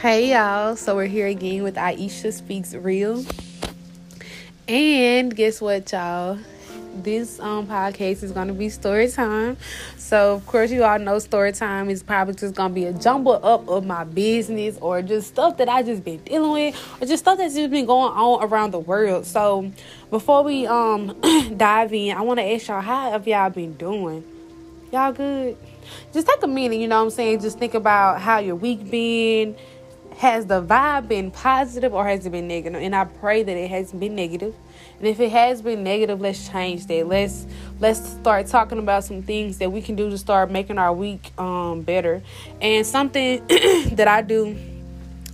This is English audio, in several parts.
Hey y'all, so we're here again with Aisha Speaks Real. And guess what, y'all? This um podcast is gonna be story time. So of course you all know story time is probably just gonna be a jumble up of my business or just stuff that I just been dealing with or just stuff that's just been going on around the world. So before we um dive in, I wanna ask y'all how have y'all been doing? Y'all good? Just take a minute, you know what I'm saying? Just think about how your week been has the vibe been positive or has it been negative? And I pray that it has been negative. And if it has been negative, let's change that. Let's let's start talking about some things that we can do to start making our week um better. And something that I do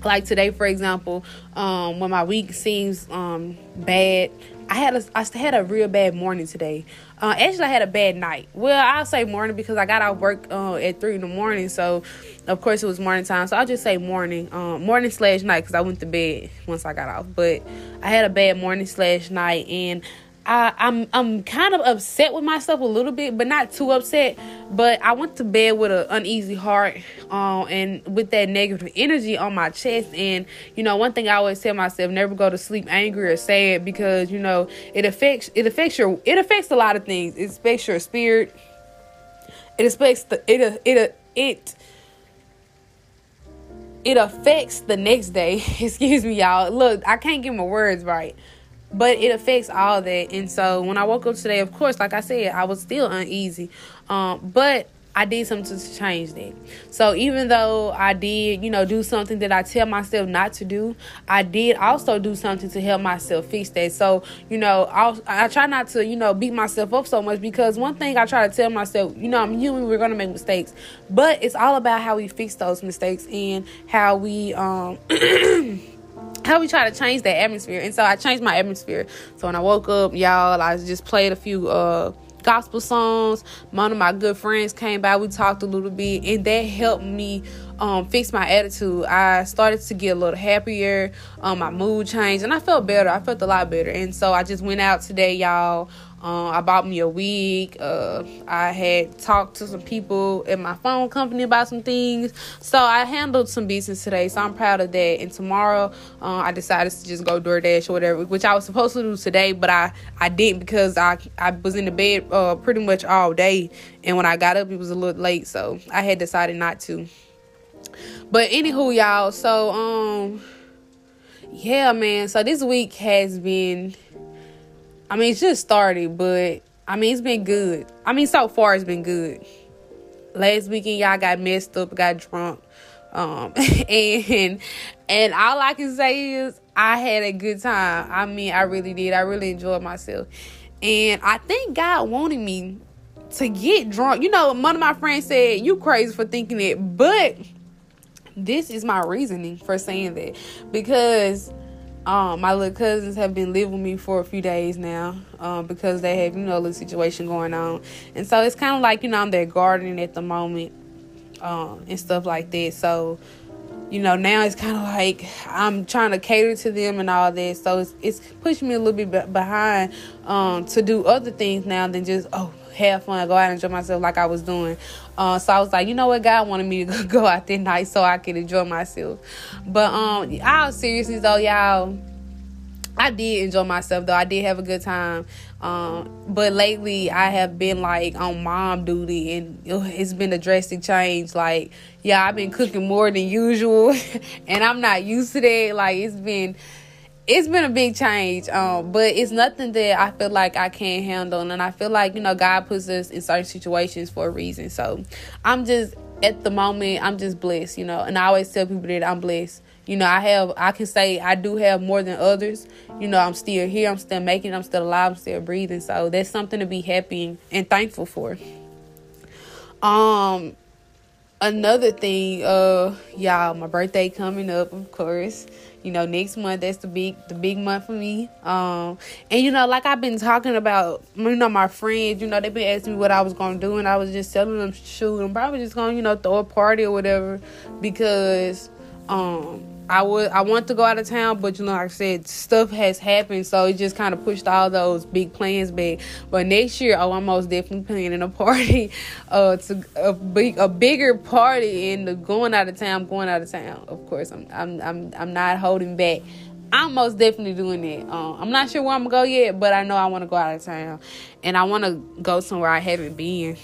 like today for example, um when my week seems um bad, I had a I had a real bad morning today. Uh, actually, I had a bad night. Well, I'll say morning because I got out work uh, at three in the morning. So, of course, it was morning time. So I'll just say morning, um, morning slash night because I went to bed once I got off. But I had a bad morning slash night, and I, I'm I'm kind of upset with myself a little bit, but not too upset. But I went to bed with an uneasy heart, uh, and with that negative energy on my chest. And you know, one thing I always tell myself: never go to sleep angry or sad because you know it affects it affects your it affects a lot of things. It affects your spirit. It affects the it it it. It affects the next day. Excuse me, y'all. Look, I can't get my words right but it affects all that. And so when i woke up today of course like i said i was still uneasy. Um, but i did something to change that. So even though i did you know do something that i tell myself not to do i did also do something to help myself fix that. So you know I'll, i try not to you know beat myself up so much because one thing i try to tell myself you know i'm human we're gonna make mistakes. But it's all about how we fix those mistakes and how we um how we try to change that atmosphere. And so I changed my atmosphere. So when I woke up, y'all, I just played a few uh gospel songs. One of my good friends came by. We talked a little bit, and that helped me um, my attitude. I started to get a little happier. Um, my mood changed, and I felt better. I felt a lot better. And so I just went out today, y'all. Um, I bought me a wig. Uh, I had talked to some people at my phone company about some things. So I handled some business today. So I'm proud of that. And tomorrow, uh, I decided to just go DoorDash or whatever, which I was supposed to do today, but I, I didn't because I, I was in the bed uh, pretty much all day. And when I got up, it was a little late. So I had decided not to. But anywho, y'all, so um yeah, man. So this week has been I mean, it's just started, but I mean, it's been good. I mean, so far it's been good. Last weekend, y'all got messed up, got drunk, um, and and all I can say is I had a good time. I mean, I really did. I really enjoyed myself, and I think God wanted me to get drunk. You know, one of my friends said, "You crazy for thinking it," but this is my reasoning for saying that because um, my little cousins have been living with me for a few days now um, because they have, you know, a little situation going on. And so it's kind of like, you know, I'm their guardian at the moment um, and stuff like that. So, you know, now it's kind of like I'm trying to cater to them and all that. So it's, it's pushing me a little bit behind um, to do other things now than just, oh, have fun, go out and enjoy myself like I was doing. Uh, so I was like, you know what, God wanted me to go out that night so I could enjoy myself. But um, all seriously though, y'all. I did enjoy myself though. I did have a good time. Um, but lately I have been like on mom duty and it's been a drastic change. Like, yeah, I've been cooking more than usual and I'm not used to that. Like it's been it's been a big change, um, but it's nothing that I feel like I can't handle, and I feel like you know God puts us in certain situations for a reason. So I'm just at the moment I'm just blessed, you know, and I always tell people that I'm blessed. You know, I have I can say I do have more than others. You know, I'm still here, I'm still making, I'm still alive, I'm still breathing. So that's something to be happy and thankful for. Um, another thing, uh, y'all, my birthday coming up, of course you know next month that's the big the big month for me. Um and you know like i've been talking about you know my friends you know they've been asking me what i was gonna do and i was just telling them shoot i'm probably just gonna you know throw a party or whatever because um I would I want to go out of town, but you know, like I said, stuff has happened, so it just kind of pushed all those big plans back. But next year, oh, I'm most definitely planning a party, uh, to a big a bigger party and the going out of town. going out of town, of course. I'm I'm I'm I'm not holding back. I'm most definitely doing it. Um, I'm not sure where I'm gonna go yet, but I know I want to go out of town, and I want to go somewhere I haven't been.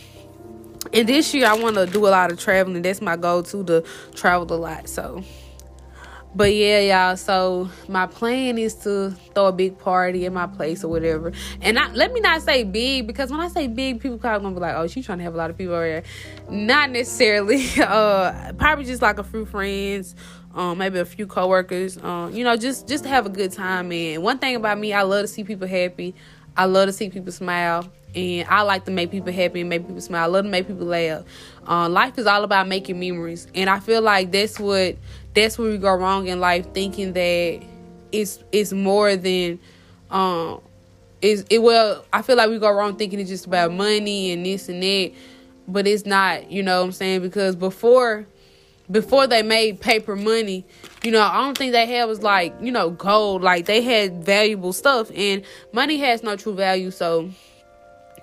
And this year, I want to do a lot of traveling. That's my goal too, to travel a lot. So but yeah, y'all. So my plan is to throw a big party at my place or whatever. And I, let me not say big because when I say big, people probably gonna be like, "Oh, she's trying to have a lot of people over there." Not necessarily. Uh, probably just like a few friends, um, maybe a few coworkers. Um, you know, just just to have a good time. And one thing about me, I love to see people happy. I love to see people smile and I like to make people happy and make people smile. I love to make people laugh. Uh, life is all about making memories, and I feel like that's what that's where we go wrong in life, thinking that it's it's more than um is it well I feel like we go wrong thinking it's just about money and this and that, but it's not. You know what I'm saying? Because before before they made paper money, you know, I don't think they had was like, you know, gold. Like they had valuable stuff and money has no true value. So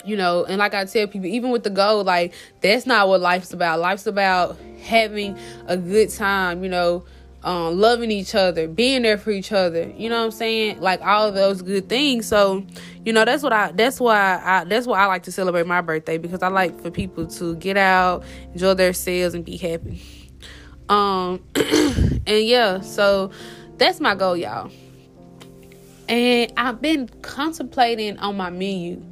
you know, and like I tell people, even with the goal, like that's not what life's about. Life's about having a good time, you know, um, loving each other, being there for each other. You know what I'm saying? Like all those good things. So, you know, that's what I. That's why I. That's why I like to celebrate my birthday because I like for people to get out, enjoy their selves, and be happy. Um, and yeah, so that's my goal, y'all. And I've been contemplating on my menu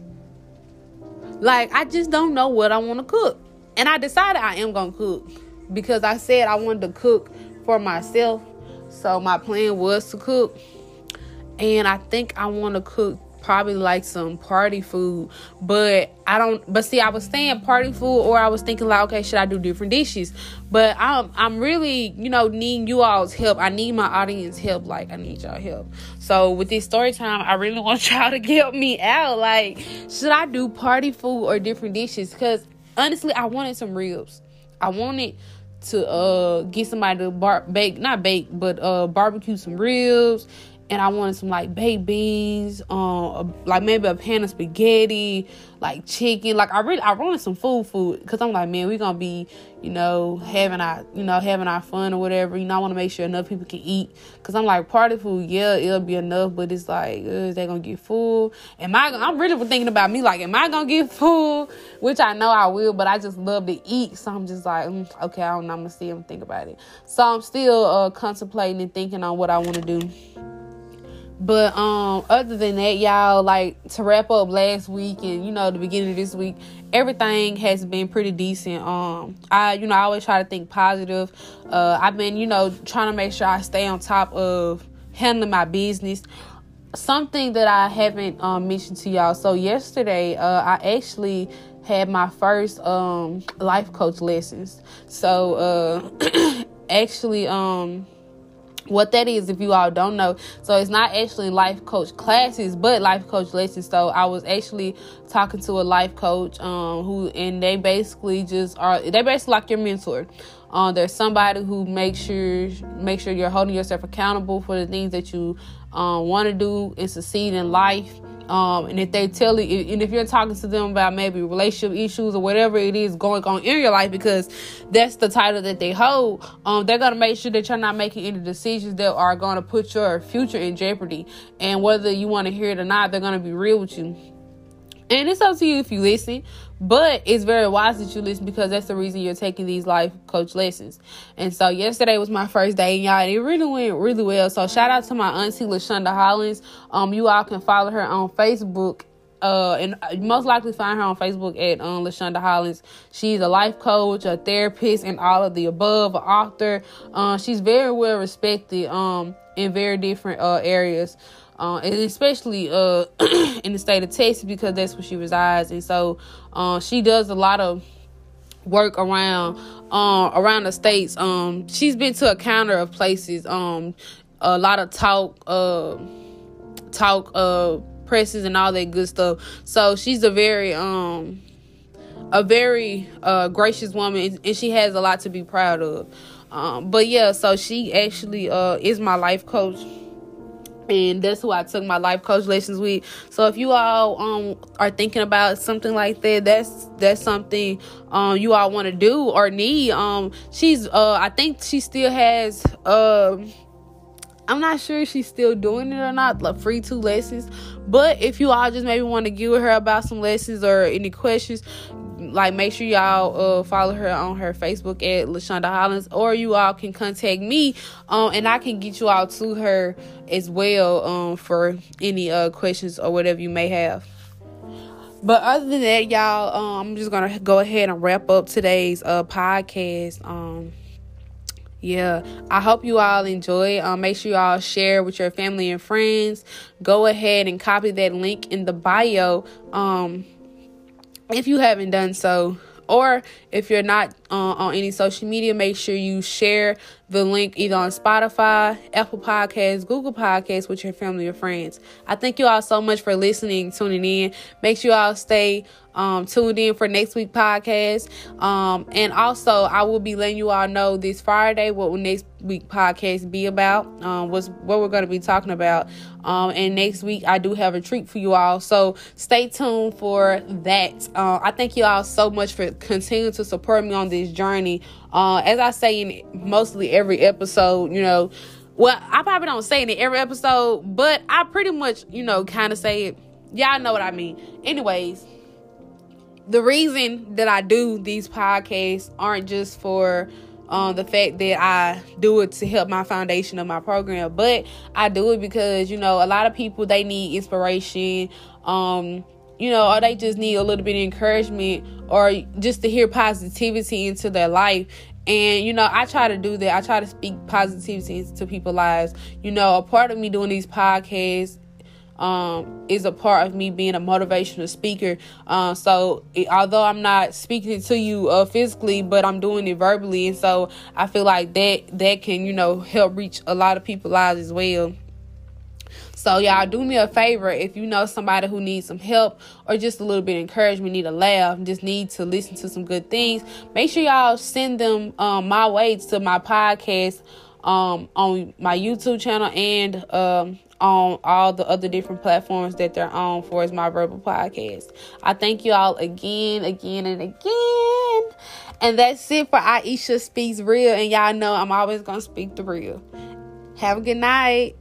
like I just don't know what I want to cook. And I decided I am going to cook because I said I wanted to cook for myself. So my plan was to cook. And I think I want to cook probably like some party food. But I don't but see I was saying party food or I was thinking like okay, should I do different dishes? But I'm I'm really, you know, needing you all's help. I need my audience help. Like I need y'all help. So with this story time, I really want y'all to help me out. Like, should I do party food or different dishes? Because honestly, I wanted some ribs. I wanted to uh get somebody to bar bake not bake but uh barbecue some ribs and I wanted some like baked beans, um, like maybe a pan of spaghetti, like chicken. Like I really, I wanted some food, food, because I'm like, man, we gonna be, you know, having our, you know, having our fun or whatever. You know, I want to make sure enough people can eat, because I'm like, party food, yeah, it'll be enough, but it's like, uh, is they gonna get full? Am I? I'm really thinking about me, like, am I gonna get full? Which I know I will, but I just love to eat, so I'm just like, mm, okay, I don't know, I'm gonna see and think about it. So I'm still uh, contemplating and thinking on what I want to do. But um other than that, y'all, like to wrap up last week and you know the beginning of this week, everything has been pretty decent. Um I you know, I always try to think positive. Uh I've been, you know, trying to make sure I stay on top of handling my business. Something that I haven't um mentioned to y'all. So yesterday, uh I actually had my first um life coach lessons. So uh actually um what that is if you all don't know. So it's not actually life coach classes but life coach lessons. So i was actually talking to a life coach um who and they basically just are they basically like your mentor. Um there's somebody who makes sure make sure you're holding yourself accountable for the things that you um, want to do and succeed in life um, and if they tell you, and if you're talking to them about maybe relationship issues or whatever it is going on in your life, because that's the title that they hold, um, they're gonna make sure that you're not making any decisions that are gonna put your future in jeopardy. And whether you want to hear it or not, they're gonna be real with you. And it's up to you if you listen, but it's very wise that you listen because that's the reason you're taking these life coach lessons. And so yesterday was my first day, and y'all, it really went really well. So shout out to my auntie Lashonda Hollins. Um, you all can follow her on Facebook. Uh, and most likely find her on Facebook at um, Lashonda Hollins. She's a life coach, a therapist, and all of the above. An author. Uh, she's very well respected. Um, in very different uh areas uh, and especially uh, in the state of Texas because that's where she resides, and so uh, she does a lot of work around uh, around the states. Um, she's been to a counter of places. Um, a lot of talk, uh, talk, uh, presses and all that good stuff. So she's a very um, a very uh, gracious woman, and she has a lot to be proud of. Um, but yeah, so she actually is my life coach and that's who I took my life coach lessons with. So if you all um are thinking about something like that, that's that's something um you all want to do or need. Um she's uh I think she still has uh I'm not sure if she's still doing it or not, like free two lessons. But if you all just maybe want to give her about some lessons or any questions, like make sure y'all uh, follow her on her Facebook at Lashonda Hollins, or you all can contact me, um, and I can get you all to her as well, um, for any uh questions or whatever you may have. But other than that, y'all, um, I'm just gonna go ahead and wrap up today's uh podcast. Um, yeah, I hope you all enjoy. Um, make sure you all share with your family and friends. Go ahead and copy that link in the bio. Um if you haven't done so, or if you're not uh, on any social media, make sure you share the link either on Spotify, Apple Podcasts, Google Podcasts with your family or friends. I thank you all so much for listening, tuning in. Make sure you all stay um, tuned in for next week podcast. Um, and also, I will be letting you all know this Friday what will next week podcast be about. Um, what's what we're going to be talking about. Um, and next week I do have a treat for you all, so stay tuned for that. Uh, I thank you all so much for continuing to support me on this journey. Uh, as I say in mostly every episode, you know. Well, I probably don't say it in every episode, but I pretty much, you know, kind of say it. Y'all know what I mean. Anyways, the reason that I do these podcasts aren't just for um, the fact that I do it to help my foundation of my program, but I do it because you know a lot of people they need inspiration, um, you know, or they just need a little bit of encouragement or just to hear positivity into their life. And you know, I try to do that. I try to speak positivity into people's lives. You know, a part of me doing these podcasts um, is a part of me being a motivational speaker. Uh, so it, although I'm not speaking it to you uh, physically, but I'm doing it verbally, and so I feel like that that can you know help reach a lot of people's lives as well. So y'all do me a favor if you know somebody who needs some help or just a little bit of encouragement, need a laugh, just need to listen to some good things. Make sure y'all send them um, my way to my podcast um, on my YouTube channel and um, on all the other different platforms that they're on for is my verbal podcast. I thank you all again, again, and again. And that's it for Aisha Speaks Real. And y'all know I'm always gonna speak the real. Have a good night.